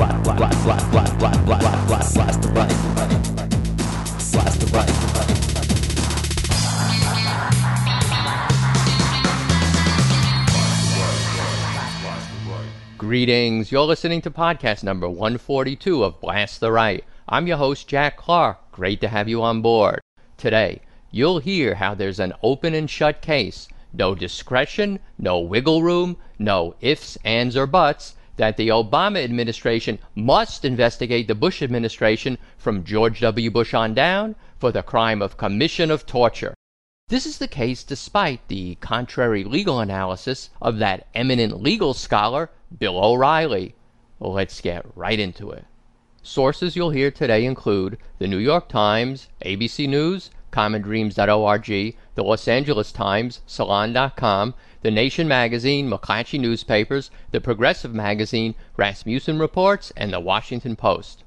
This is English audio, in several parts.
Blast, blast, blast, blast, blast, blast, blast, blast, blast the right. Blast the right. Greetings. You're listening to podcast number 142 of Blast the Right. I'm your host, Jack Clark. Great to have you on board. Today, you'll hear how there's an open and shut case, no discretion, no wiggle room, no ifs, ands, or buts, that the Obama administration must investigate the Bush administration from George W. Bush on down for the crime of commission of torture. This is the case despite the contrary legal analysis of that eminent legal scholar, Bill O'Reilly. Let's get right into it. Sources you'll hear today include the New York Times, ABC News, commondreams.org, the Los Angeles Times, Salon.com, The Nation Magazine, McClatchy Newspapers, The Progressive Magazine, Rasmussen Reports, and The Washington Post.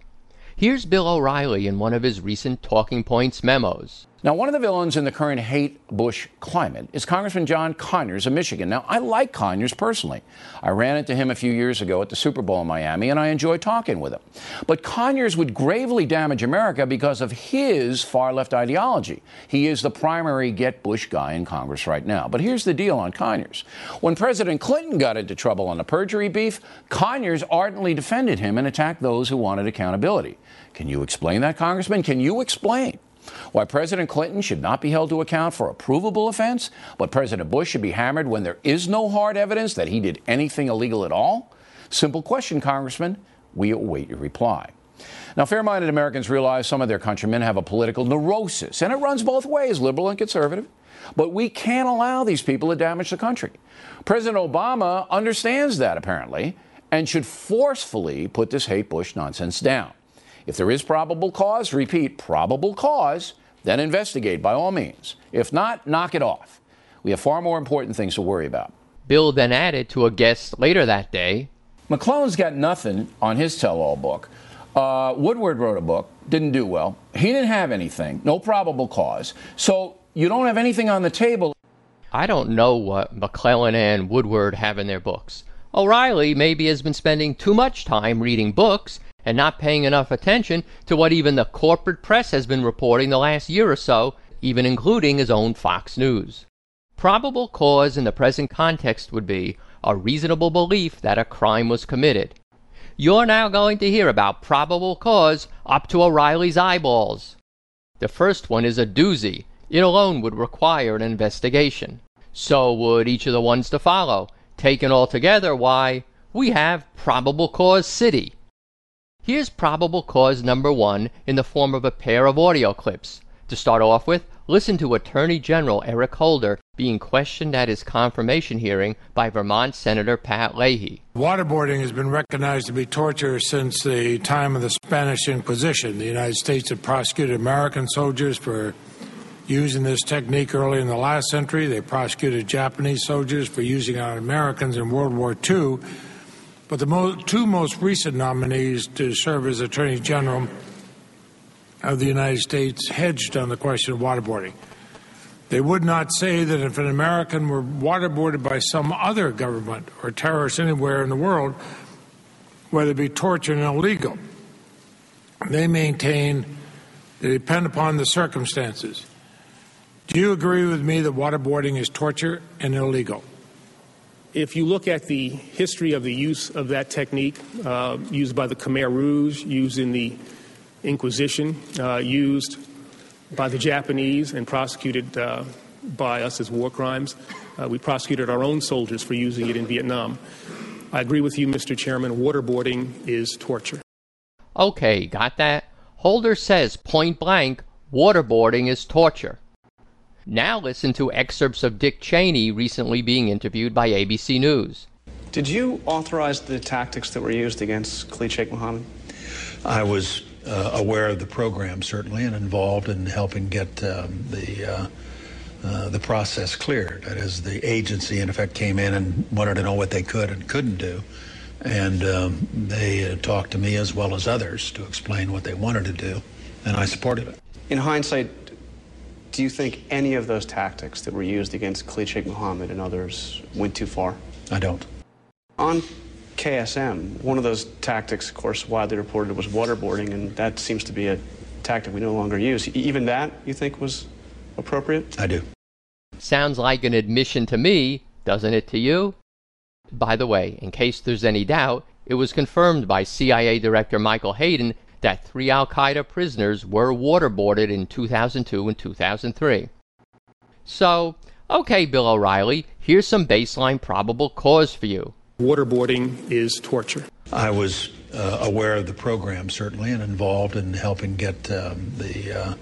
Here's Bill O'Reilly in one of his recent Talking Points memos. Now, one of the villains in the current hate Bush climate is Congressman John Conyers of Michigan. Now, I like Conyers personally. I ran into him a few years ago at the Super Bowl in Miami, and I enjoy talking with him. But Conyers would gravely damage America because of his far left ideology. He is the primary get Bush guy in Congress right now. But here's the deal on Conyers. When President Clinton got into trouble on the perjury beef, Conyers ardently defended him and attacked those who wanted accountability. Can you explain that, Congressman? Can you explain? Why President Clinton should not be held to account for a provable offense, but President Bush should be hammered when there is no hard evidence that he did anything illegal at all? Simple question, Congressman. We await your reply. Now, fair minded Americans realize some of their countrymen have a political neurosis, and it runs both ways, liberal and conservative. But we can't allow these people to damage the country. President Obama understands that, apparently, and should forcefully put this hate Bush nonsense down. If there is probable cause, repeat, probable cause, then investigate by all means. If not, knock it off. We have far more important things to worry about. Bill then added to a guest later that day McClellan's got nothing on his tell all book. Uh, Woodward wrote a book, didn't do well. He didn't have anything, no probable cause. So you don't have anything on the table. I don't know what McClellan and Woodward have in their books. O'Reilly maybe has been spending too much time reading books and not paying enough attention to what even the corporate press has been reporting the last year or so, even including his own Fox News. Probable cause in the present context would be a reasonable belief that a crime was committed. You're now going to hear about probable cause up to O'Reilly's eyeballs. The first one is a doozy. It alone would require an investigation. So would each of the ones to follow. Taken all together, why, we have Probable Cause City. Here's probable cause number one in the form of a pair of audio clips. To start off with, listen to Attorney General Eric Holder being questioned at his confirmation hearing by Vermont Senator Pat Leahy. Waterboarding has been recognized to be torture since the time of the Spanish Inquisition. The United States had prosecuted American soldiers for using this technique early in the last century. They prosecuted Japanese soldiers for using it on Americans in World War II. But the mo- two most recent nominees to serve as Attorney General of the United States hedged on the question of waterboarding. They would not say that if an American were waterboarded by some other government or terrorist anywhere in the world, whether it be torture and illegal, they maintain they depend upon the circumstances. Do you agree with me that waterboarding is torture and illegal? If you look at the history of the use of that technique, uh, used by the Khmer Rouge, used in the Inquisition, uh, used by the Japanese, and prosecuted uh, by us as war crimes, uh, we prosecuted our own soldiers for using it in Vietnam. I agree with you, Mr. Chairman. Waterboarding is torture. Okay, got that? Holder says point blank waterboarding is torture. Now listen to excerpts of Dick Cheney recently being interviewed by ABC News. Did you authorize the tactics that were used against Khalid Sheikh Mohammed? I was uh, aware of the program certainly and involved in helping get um, the uh, uh, the process cleared. That is, the agency in effect came in and wanted to know what they could and couldn't do, and um, they uh, talked to me as well as others to explain what they wanted to do, and I supported it. In hindsight, do you think any of those tactics that were used against Khalid Sheikh Mohammed and others went too far? I don't. On KSM, one of those tactics, of course, widely reported was waterboarding, and that seems to be a tactic we no longer use. Even that, you think, was appropriate? I do. Sounds like an admission to me, doesn't it to you? By the way, in case there's any doubt, it was confirmed by CIA Director Michael Hayden that three Al Qaeda prisoners were waterboarded in 2002 and 2003. So, okay, Bill O'Reilly, here's some baseline probable cause for you. Waterboarding is torture. I was uh, aware of the program certainly and involved in helping get um, the uh,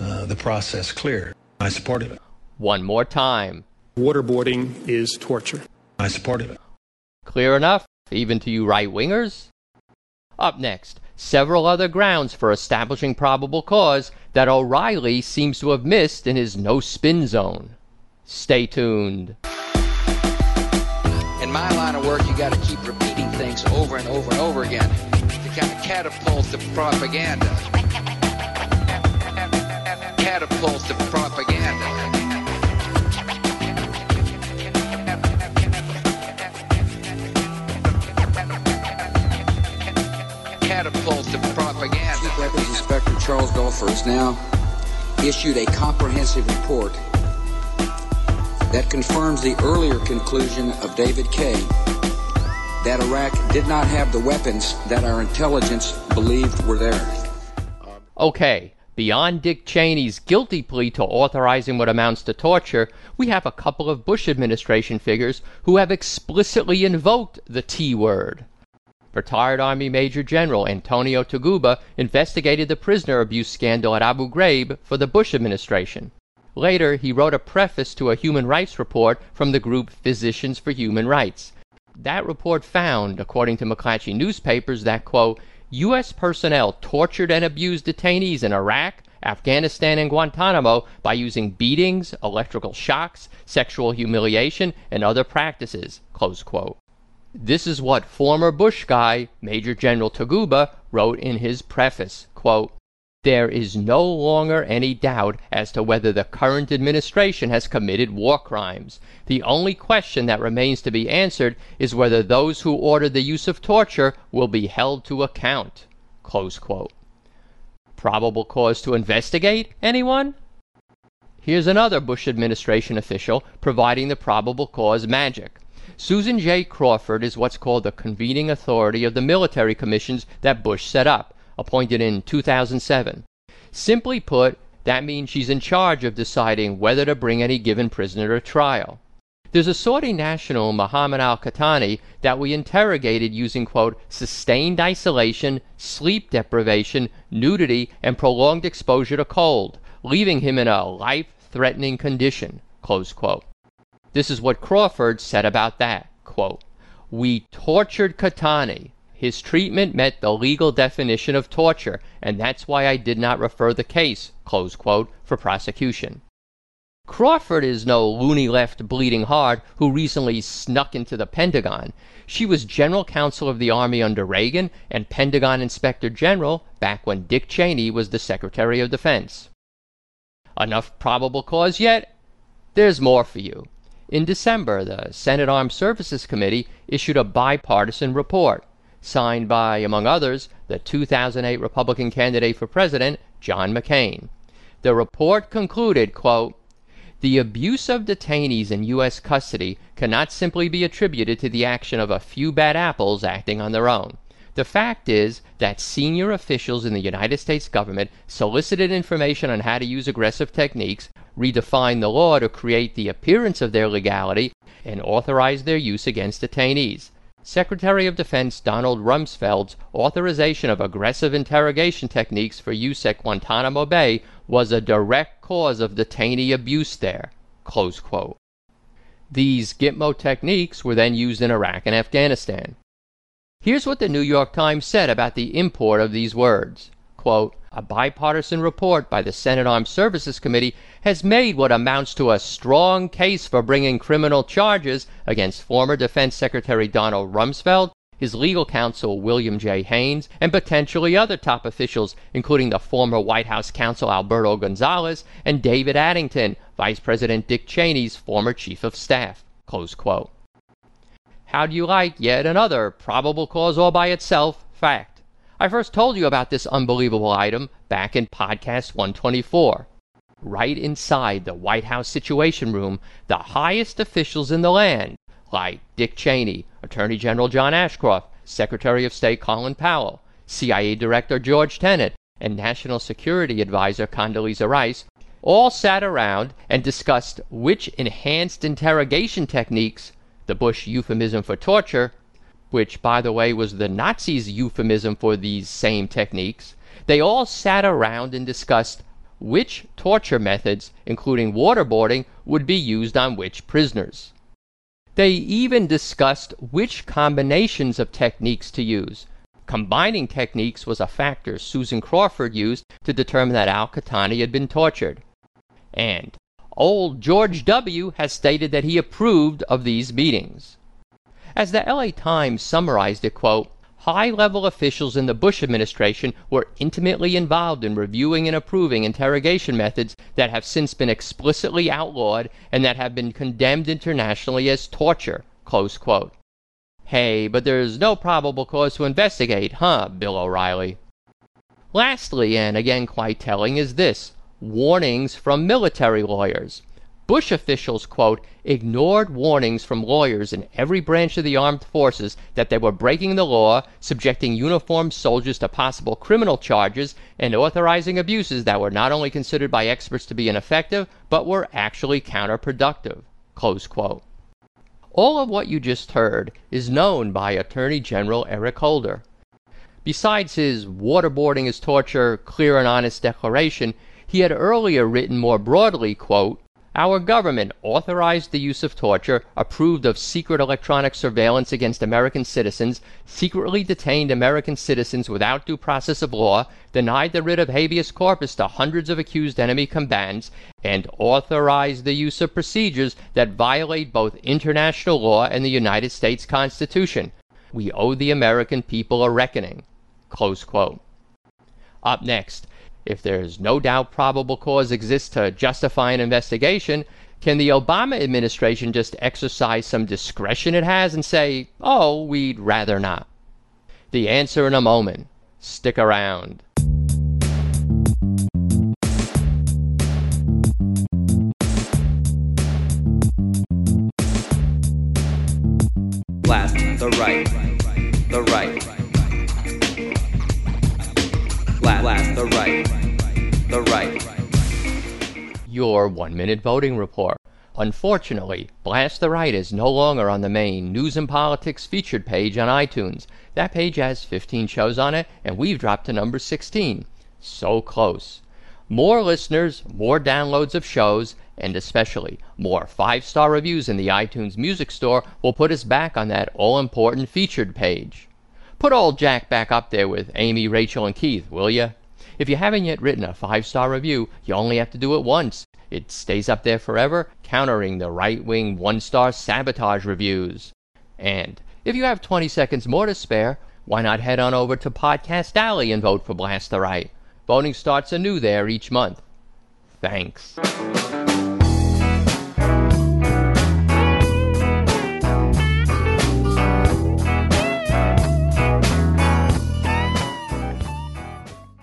uh, the process cleared. I supported it. One more time. Waterboarding is torture. I supported it. Clear enough, even to you right wingers? Up next, several other grounds for establishing probable cause that O'Reilly seems to have missed in his no spin zone. Stay tuned. In my line of work, you got to keep repeating things over and over and over again to kind of catapult the propaganda. Catapult the propaganda. The propaganda. Chief Weapons Inspector Charles Duelfer has now issued a comprehensive report that confirms the earlier conclusion of David Kay that Iraq did not have the weapons that our intelligence believed were there. Okay, beyond Dick Cheney's guilty plea to authorizing what amounts to torture, we have a couple of Bush administration figures who have explicitly invoked the T word. Retired Army Major General Antonio Taguba investigated the prisoner abuse scandal at Abu Ghraib for the Bush administration. Later, he wrote a preface to a human rights report from the group Physicians for Human Rights. That report found, according to McClatchy newspapers, that, quote, U.S. personnel tortured and abused detainees in Iraq, Afghanistan, and Guantanamo by using beatings, electrical shocks, sexual humiliation, and other practices, close quote. This is what former Bush guy, Major General Taguba, wrote in his preface, quote, there is no longer any doubt as to whether the current administration has committed war crimes. The only question that remains to be answered is whether those who ordered the use of torture will be held to account. Probable cause to investigate, anyone? Here's another Bush administration official providing the probable cause magic. Susan J. Crawford is what's called the convening authority of the military commissions that Bush set up appointed in 2007. Simply put, that means she's in charge of deciding whether to bring any given prisoner to trial. There's a Saudi national, Muhammad al Qahtani, that we interrogated using, quote, sustained isolation, sleep deprivation, nudity, and prolonged exposure to cold, leaving him in a life threatening condition, close quote. This is what Crawford said about that, quote, We tortured Qahtani, his treatment met the legal definition of torture, and that's why I did not refer the case, quote, for prosecution. Crawford is no loony left bleeding heart who recently snuck into the Pentagon. She was general counsel of the Army under Reagan and Pentagon Inspector General back when Dick Cheney was the Secretary of Defense. Enough probable cause yet? There's more for you. In December, the Senate Armed Services Committee issued a bipartisan report signed by, among others, the 2008 Republican candidate for president, John McCain. The report concluded, quote, the abuse of detainees in U.S. custody cannot simply be attributed to the action of a few bad apples acting on their own. The fact is that senior officials in the United States government solicited information on how to use aggressive techniques, redefined the law to create the appearance of their legality, and authorized their use against detainees. Secretary of Defense Donald Rumsfeld's authorization of aggressive interrogation techniques for use at Guantanamo Bay was a direct cause of detainee abuse there. These Gitmo techniques were then used in Iraq and Afghanistan. Here's what the New York Times said about the import of these words. A bipartisan report by the Senate Armed Services Committee has made what amounts to a strong case for bringing criminal charges against former Defense Secretary Donald Rumsfeld, his legal counsel William J. Haynes, and potentially other top officials, including the former White House counsel Alberto Gonzales and David Addington, Vice President Dick Cheney's former chief of staff. How do you like yet another probable cause all by itself fact? I first told you about this unbelievable item back in podcast 124. Right inside the White House Situation Room, the highest officials in the land, like Dick Cheney, Attorney General John Ashcroft, Secretary of State Colin Powell, CIA Director George Tenet, and National Security Advisor Condoleezza Rice, all sat around and discussed which enhanced interrogation techniques, the Bush euphemism for torture, which, by the way, was the Nazis' euphemism for these same techniques, they all sat around and discussed which torture methods, including waterboarding, would be used on which prisoners. They even discussed which combinations of techniques to use. Combining techniques was a factor Susan Crawford used to determine that Al Qahtani had been tortured. And old George W. has stated that he approved of these meetings. As the LA Times summarized it, quote, high level officials in the Bush administration were intimately involved in reviewing and approving interrogation methods that have since been explicitly outlawed and that have been condemned internationally as torture. Close quote. Hey, but there's no probable cause to investigate, huh, Bill O'Reilly? Lastly, and again quite telling, is this warnings from military lawyers. Bush officials, quote, ignored warnings from lawyers in every branch of the armed forces that they were breaking the law, subjecting uniformed soldiers to possible criminal charges, and authorizing abuses that were not only considered by experts to be ineffective, but were actually counterproductive. Close quote. All of what you just heard is known by Attorney General Eric Holder. Besides his waterboarding is torture, clear and honest declaration, he had earlier written more broadly, quote, our government authorized the use of torture, approved of secret electronic surveillance against American citizens, secretly detained American citizens without due process of law, denied the writ of habeas corpus to hundreds of accused enemy combatants, and authorized the use of procedures that violate both international law and the United States Constitution. We owe the American people a reckoning. Up next, if there's no doubt probable cause exists to justify an investigation, can the Obama administration just exercise some discretion it has and say, oh, we'd rather not? The answer in a moment. Stick around. Blast the right, the right. Blast, the right, the right. Your one minute voting report. Unfortunately, Blast the Right is no longer on the main News and Politics featured page on iTunes. That page has 15 shows on it, and we've dropped to number 16. So close. More listeners, more downloads of shows, and especially more five star reviews in the iTunes Music Store will put us back on that all important featured page. Put old Jack back up there with Amy, Rachel, and Keith, will you? If you haven't yet written a five star review, you only have to do it once. It stays up there forever, countering the right wing one star sabotage reviews. And if you have 20 seconds more to spare, why not head on over to Podcast Alley and vote for Blast the Right? Voting starts anew there each month. Thanks.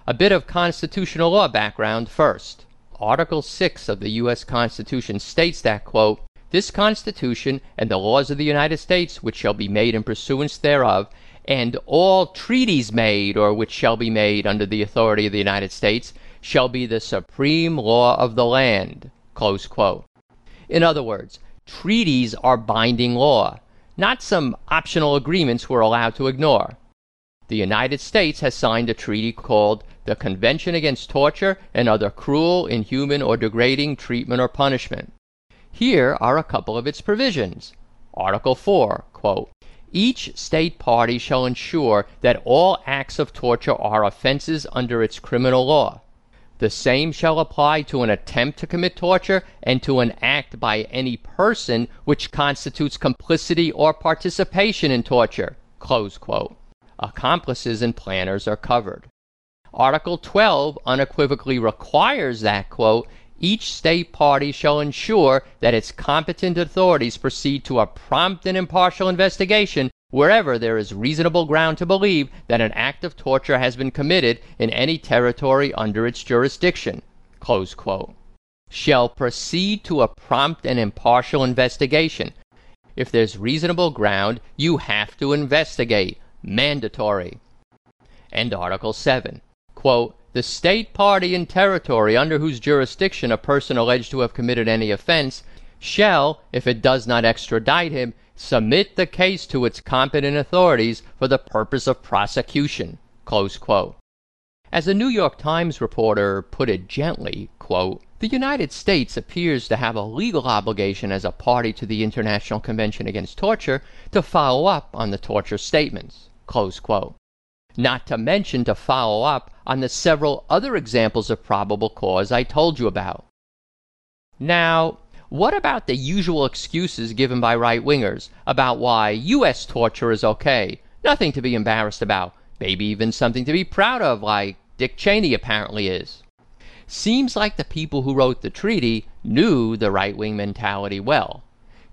A bit of constitutional law background first. Article 6 of the U.S. Constitution states that, quote, this Constitution and the laws of the United States which shall be made in pursuance thereof, and all treaties made or which shall be made under the authority of the United States, shall be the supreme law of the land. Close quote. In other words, treaties are binding law, not some optional agreements we're allowed to ignore. The United States has signed a treaty called the Convention Against Torture and Other Cruel, Inhuman, or Degrading Treatment or Punishment. Here are a couple of its provisions. Article 4, quote, each state party shall ensure that all acts of torture are offenses under its criminal law. The same shall apply to an attempt to commit torture and to an act by any person which constitutes complicity or participation in torture. Close. Accomplices and planners are covered. Article 12 unequivocally requires that, quote, each state party shall ensure that its competent authorities proceed to a prompt and impartial investigation wherever there is reasonable ground to believe that an act of torture has been committed in any territory under its jurisdiction. Shall proceed to a prompt and impartial investigation. If there's reasonable ground, you have to investigate. Mandatory. And Article 7. Quote, the state party and territory under whose jurisdiction a person alleged to have committed any offense shall, if it does not extradite him, submit the case to its competent authorities for the purpose of prosecution. As a New York Times reporter put it gently, quote, the United States appears to have a legal obligation as a party to the International Convention Against Torture to follow up on the torture statements. Not to mention to follow up on the several other examples of probable cause I told you about. Now, what about the usual excuses given by right wingers about why U.S. torture is okay? Nothing to be embarrassed about, maybe even something to be proud of, like Dick Cheney apparently is. Seems like the people who wrote the treaty knew the right wing mentality well.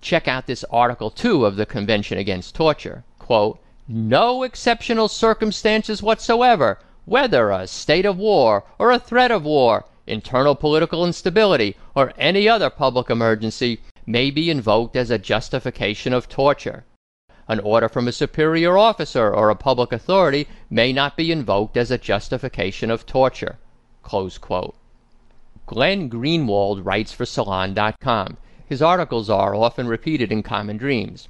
Check out this Article 2 of the Convention Against Torture. Quote, no exceptional circumstances whatsoever whether a state of war or a threat of war, internal political instability, or any other public emergency, may be invoked as a justification of torture. An order from a superior officer or a public authority may not be invoked as a justification of torture. Glenn Greenwald writes for Salon.com. His articles are often repeated in Common Dreams.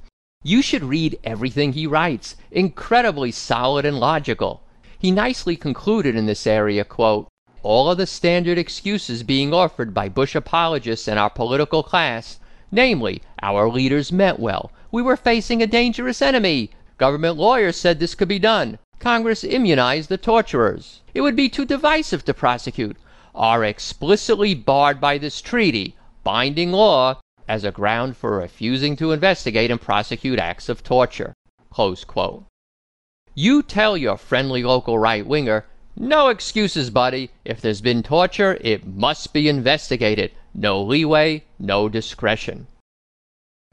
You should read everything he writes. Incredibly solid and logical. He nicely concluded in this area, quote, all of the standard excuses being offered by Bush apologists and our political class, namely, our leaders meant well, we were facing a dangerous enemy, government lawyers said this could be done, Congress immunized the torturers, it would be too divisive to prosecute, are explicitly barred by this treaty, binding law, as a ground for refusing to investigate and prosecute acts of torture. You tell your friendly local right winger, no excuses, buddy. If there's been torture, it must be investigated. No leeway, no discretion.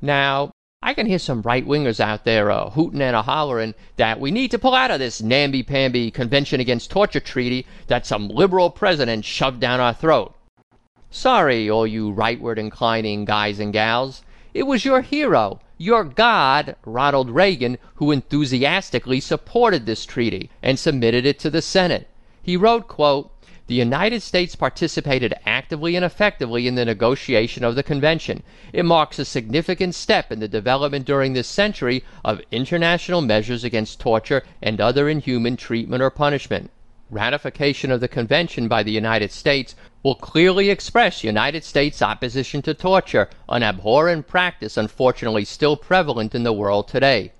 Now, I can hear some right wingers out there uh, hooting and a hollering that we need to pull out of this namby pamby Convention Against Torture treaty that some liberal president shoved down our throat. Sorry, all you rightward inclining guys and gals. It was your hero, your God, Ronald Reagan, who enthusiastically supported this treaty and submitted it to the Senate. He wrote, quote, the United States participated actively and effectively in the negotiation of the convention. It marks a significant step in the development during this century of international measures against torture and other inhuman treatment or punishment. Ratification of the convention by the United States will clearly express United States opposition to torture, an abhorrent practice unfortunately still prevalent in the world today.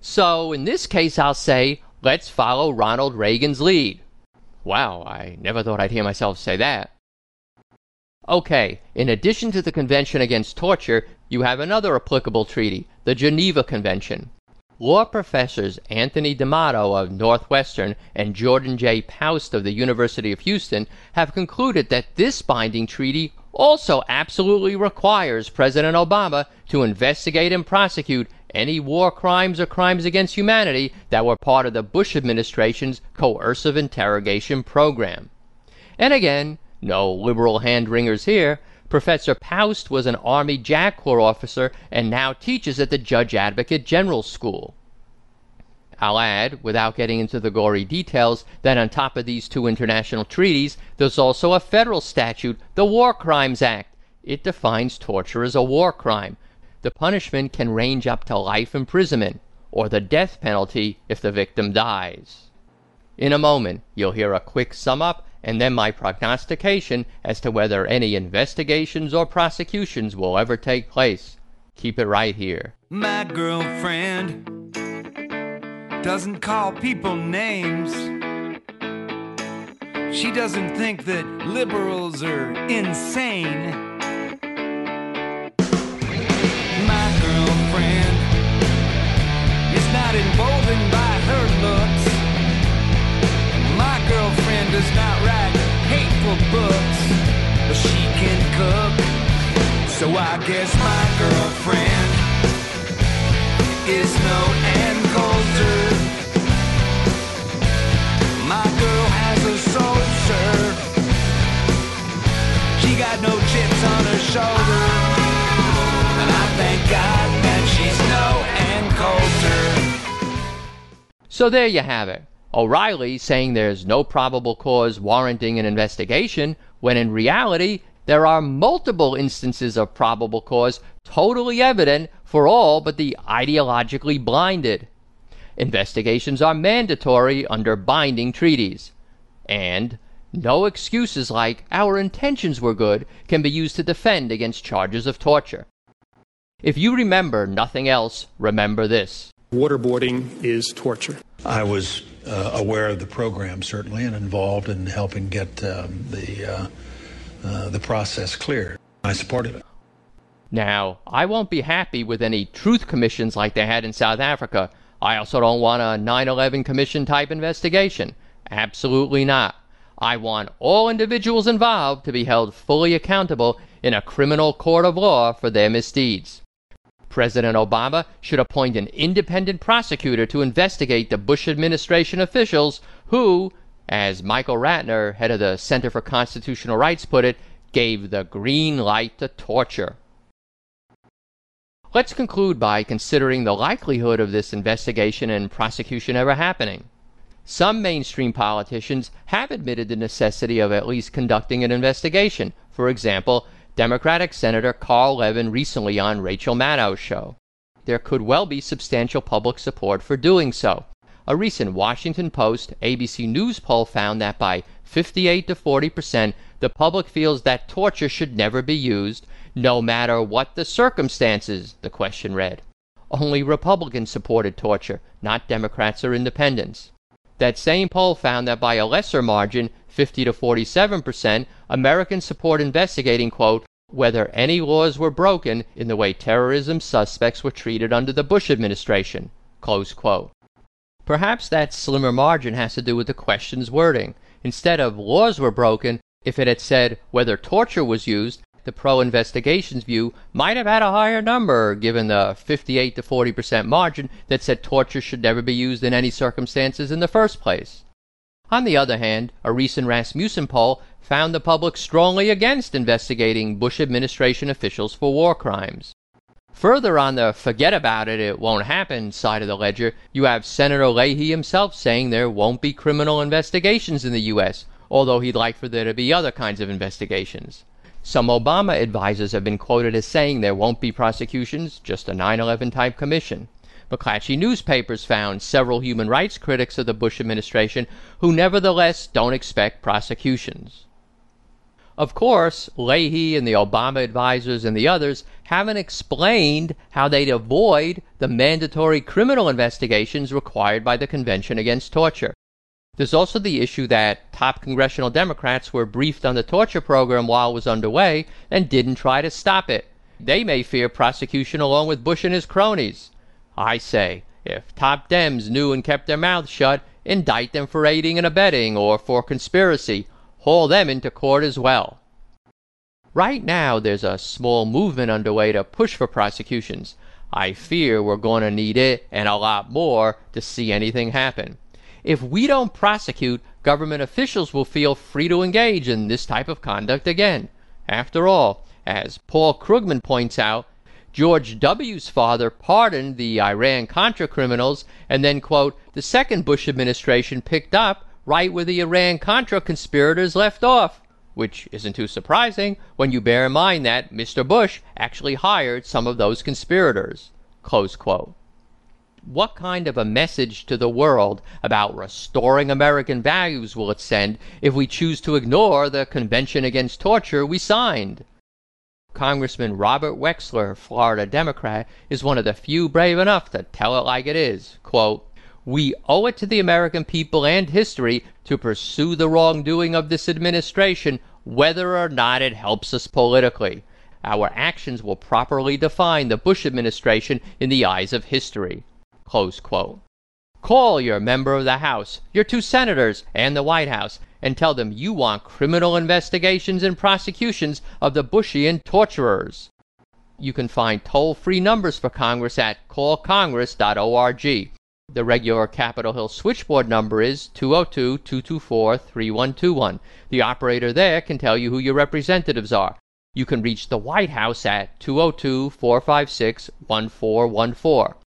So, in this case, I'll say, let's follow Ronald Reagan's lead. Wow, I never thought I'd hear myself say that. Okay, in addition to the Convention Against Torture, you have another applicable treaty, the Geneva Convention. Law professors Anthony D'Amato of Northwestern and Jordan J. Paust of the University of Houston have concluded that this binding treaty also absolutely requires President Obama to investigate and prosecute any war crimes or crimes against humanity that were part of the Bush administration's coercive interrogation program. And again, no liberal hand wringers here. Professor Paust was an Army JAG Corps officer and now teaches at the Judge Advocate General School. I'll add, without getting into the gory details, that on top of these two international treaties, there's also a federal statute, the War Crimes Act. It defines torture as a war crime. The punishment can range up to life imprisonment, or the death penalty if the victim dies. In a moment, you'll hear a quick sum up and then my prognostication as to whether any investigations or prosecutions will ever take place. Keep it right here. My girlfriend doesn't call people names. She doesn't think that liberals are insane. My girlfriend is not emboldened by does not write hateful books. cook. So I guess my girlfriend is no Ann Coulter. My girl has a. She got no chips on her shoulder. And I thank God that she's no Ann Coulter. So there you have it. O'Reilly saying there's no probable cause warranting an investigation, when in reality, there are multiple instances of probable cause totally evident for all but the ideologically blinded. Investigations are mandatory under binding treaties. And no excuses like our intentions were good can be used to defend against charges of torture. If you remember nothing else, remember this. Waterboarding is torture. I was uh, aware of the program certainly and involved in helping get um, the uh, uh, the process clear. I supported it. Now, I won't be happy with any truth commissions like they had in South Africa. I also don't want a 9 11 commission type investigation. Absolutely not. I want all individuals involved to be held fully accountable in a criminal court of law for their misdeeds. President Obama should appoint an independent prosecutor to investigate the Bush administration officials who, as Michael Ratner, head of the Center for Constitutional Rights, put it, gave the green light to torture. Let's conclude by considering the likelihood of this investigation and prosecution ever happening. Some mainstream politicians have admitted the necessity of at least conducting an investigation. For example, Democratic Senator Carl Levin recently on Rachel Maddow's show. There could well be substantial public support for doing so. A recent Washington Post ABC News poll found that by 58 to 40 percent, the public feels that torture should never be used, no matter what the circumstances, the question read. Only Republicans supported torture, not Democrats or independents. That same poll found that by a lesser margin, 50 to 47 percent, Americans support investigating, quote, whether any laws were broken in the way terrorism suspects were treated under the Bush administration, close quote. Perhaps that slimmer margin has to do with the question's wording. Instead of laws were broken, if it had said whether torture was used, the pro investigations view might have had a higher number given the 58 to 40 percent margin that said torture should never be used in any circumstances in the first place. On the other hand, a recent Rasmussen poll found the public strongly against investigating Bush administration officials for war crimes. Further on the forget about it, it won't happen side of the ledger, you have Senator Leahy himself saying there won't be criminal investigations in the U.S., although he'd like for there to be other kinds of investigations. Some Obama advisers have been quoted as saying there won't be prosecutions, just a 9 11 type commission. McClatchy newspapers found several human rights critics of the Bush administration who nevertheless don't expect prosecutions. Of course, Leahy and the Obama advisers and the others haven't explained how they'd avoid the mandatory criminal investigations required by the Convention Against Torture. There's also the issue that top congressional Democrats were briefed on the torture program while it was underway and didn't try to stop it. They may fear prosecution along with Bush and his cronies. I say, if top Dems knew and kept their mouths shut, indict them for aiding and abetting or for conspiracy haul them into court as well. Right now, there's a small movement underway to push for prosecutions. I fear we're going to need it and a lot more to see anything happen. If we don't prosecute, government officials will feel free to engage in this type of conduct again. After all, as Paul Krugman points out, George W.'s father pardoned the Iran Contra criminals, and then, quote, the second Bush administration picked up right where the Iran Contra conspirators left off, which isn't too surprising when you bear in mind that Mr. Bush actually hired some of those conspirators. What kind of a message to the world about restoring American values will it send if we choose to ignore the Convention Against Torture we signed? Congressman Robert Wexler, Florida Democrat, is one of the few brave enough to tell it like it is. Quote, we owe it to the American people and history to pursue the wrongdoing of this administration, whether or not it helps us politically. Our actions will properly define the Bush administration in the eyes of history. Call your member of the House, your two senators, and the White House. and tell them you want criminal investigations and prosecutions of the Bushian torturers. You can find toll free numbers for Congress at callcongress.org. The regular Capitol Hill switchboard number is 202 224 3121. The operator there can tell you who your representatives are. You can reach the White House at 202 456 1414.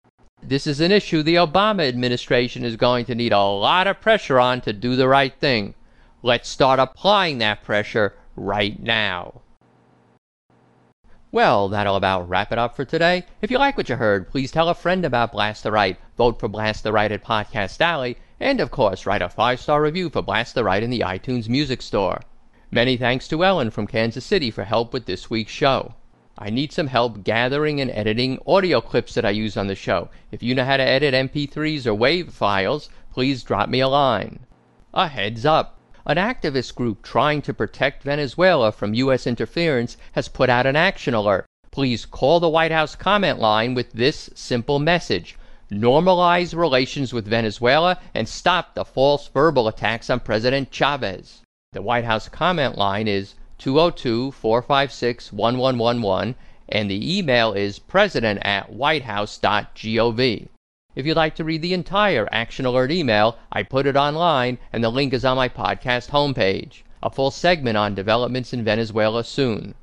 This is an issue the Obama administration is going to need a lot of pressure on to do the right thing. Let's start applying that pressure right now. Well, that'll about wrap it up for today. If you like what you heard, please tell a friend about Blast the Right, vote for Blast the Right at Podcast Alley, and of course, write a five star review for Blast the Right in the iTunes Music Store. Many thanks to Ellen from Kansas City for help with this week's show. I need some help gathering and editing audio clips that I use on the show. If you know how to edit MP3s or WAV files, please drop me a line. A heads up an activist group trying to protect Venezuela from U.S. interference has put out an action alert. Please call the White House comment line with this simple message normalize relations with Venezuela and stop the false verbal attacks on President Chavez. The White House comment line is 202 456 1111, and the email is president at whitehouse.gov. If you'd like to read the entire Action Alert email, I put it online, and the link is on my podcast homepage. A full segment on developments in Venezuela soon.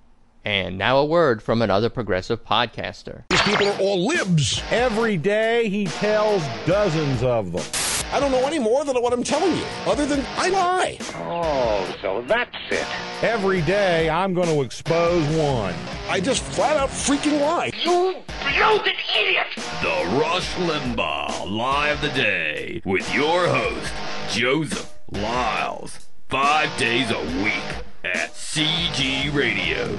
And now a word from another progressive podcaster. These people are all libs. Every day he tells dozens of them. I don't know any more than what I'm telling you, other than I lie. Oh, so that's it. Every day I'm going to expose one. I just flat out freaking lie. You bloated idiot! The Rush Limbaugh Lie of the Day with your host, Joseph Lyles. Five days a week at cgradio.net.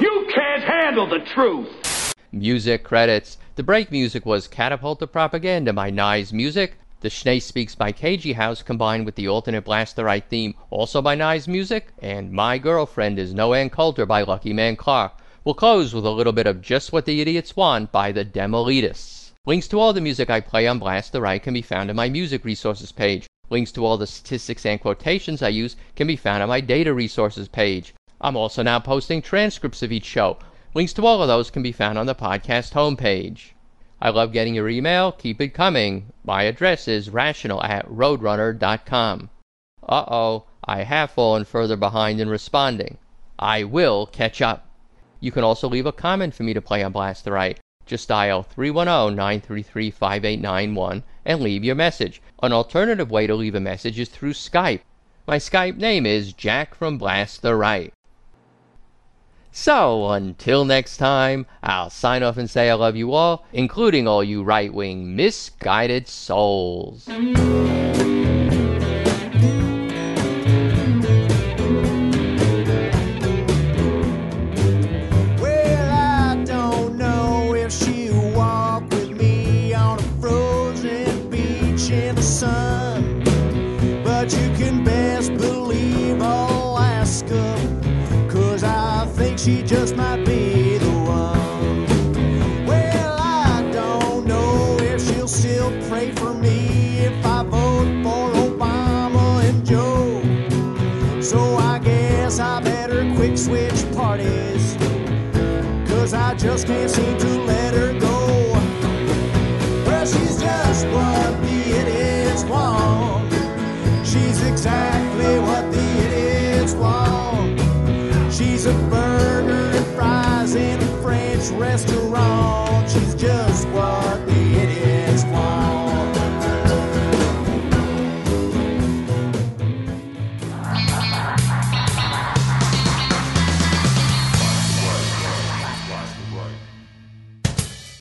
You can't handle the truth! Music credits. The break music was Catapult to Propaganda by Nyes Music. The Schnee Speaks by KG House combined with the alternate Blast the Right theme, also by Nyes Music. And My Girlfriend is No Ann Coulter by Lucky Man Clark. We'll close with a little bit of Just What the Idiots Want by the Demoletists. Links to all the music I play on Blast the Right can be found on my music resources page. Links to all the statistics and quotations I use can be found on my data resources page. I'm also now posting transcripts of each show. Links to all of those can be found on the podcast homepage. I love getting your email. Keep it coming. My address is rational at roadrunner.com. Uh oh, I have fallen further behind in responding. I will catch up. You can also leave a comment for me to play on Blast the Right. Just dial 310 933 5891 and leave your message. An alternative way to leave a message is through Skype. My Skype name is Jack from Blast the Right. So, until next time, I'll sign off and say I love you all, including all you right wing misguided souls. She just might be the one. Well, I don't know if she'll still pray for me if I vote for Obama and Joe. So I guess I better quick switch parties. Cause I just can't seem to let her go. Well, she's just what the idiots want. She's exactly what the idiots want. A burger